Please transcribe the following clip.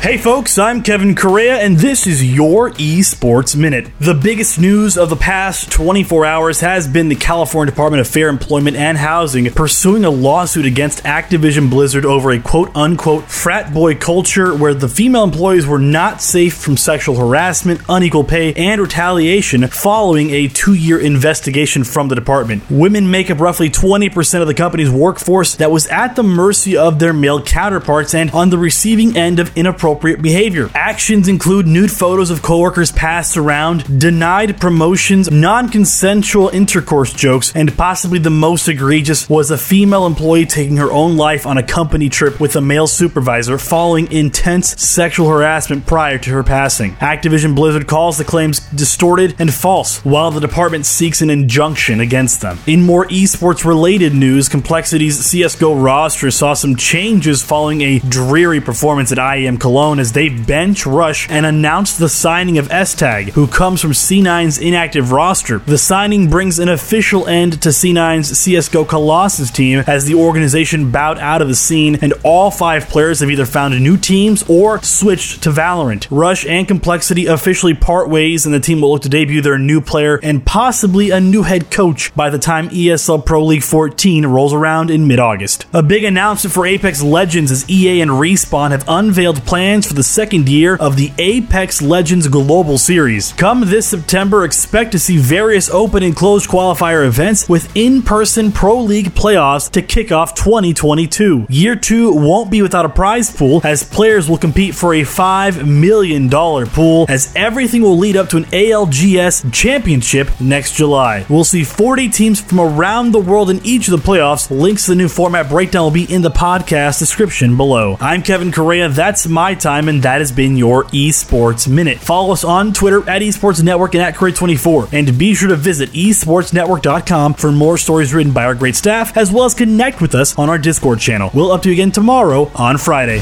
Hey folks, I'm Kevin Correa, and this is your Esports Minute. The biggest news of the past 24 hours has been the California Department of Fair Employment and Housing pursuing a lawsuit against Activision Blizzard over a quote unquote frat boy culture where the female employees were not safe from sexual harassment, unequal pay, and retaliation following a two year investigation from the department. Women make up roughly 20% of the company's workforce that was at the mercy of their male counterparts and on the receiving end of inappropriate inappropriate behavior. Actions include nude photos of coworkers passed around, denied promotions, non consensual intercourse jokes, and possibly the most egregious was a female employee taking her own life on a company trip with a male supervisor following intense sexual harassment prior to her passing. Activision Blizzard calls the claims distorted and false, while the department seeks an injunction against them. In more esports related news, Complexity's CSGO roster saw some changes following a dreary performance at IEM Cologne alone as they bench Rush and announce the signing of es3tag, who comes from C9's inactive roster. The signing brings an official end to C9's CSGO Colossus team as the organization bowed out of the scene and all five players have either found new teams or switched to Valorant. Rush and Complexity officially part ways and the team will look to debut their new player and possibly a new head coach by the time ESL Pro League 14 rolls around in mid-August. A big announcement for Apex Legends as EA and Respawn have unveiled plans plans for the second year of the Apex Legends Global Series. Come this September, expect to see various open and closed qualifier events with in person Pro League playoffs to kick off 2022. Year 2 won't be without a prize pool, as players will compete for a $5 million pool, as everything will lead up to an ALGS championship next July. We'll see 40 teams from around the world in each of the playoffs. Links to the new format breakdown will be in the podcast description below. I'm Kevin Correa. That's my time, and that has been your Esports Minute. Follow us on Twitter at Esports Network and at Create24, And be sure to visit esportsnetwork.com for more stories written by our great staff, as well as connect with us on our Discord channel. We'll up to you again tomorrow on Friday.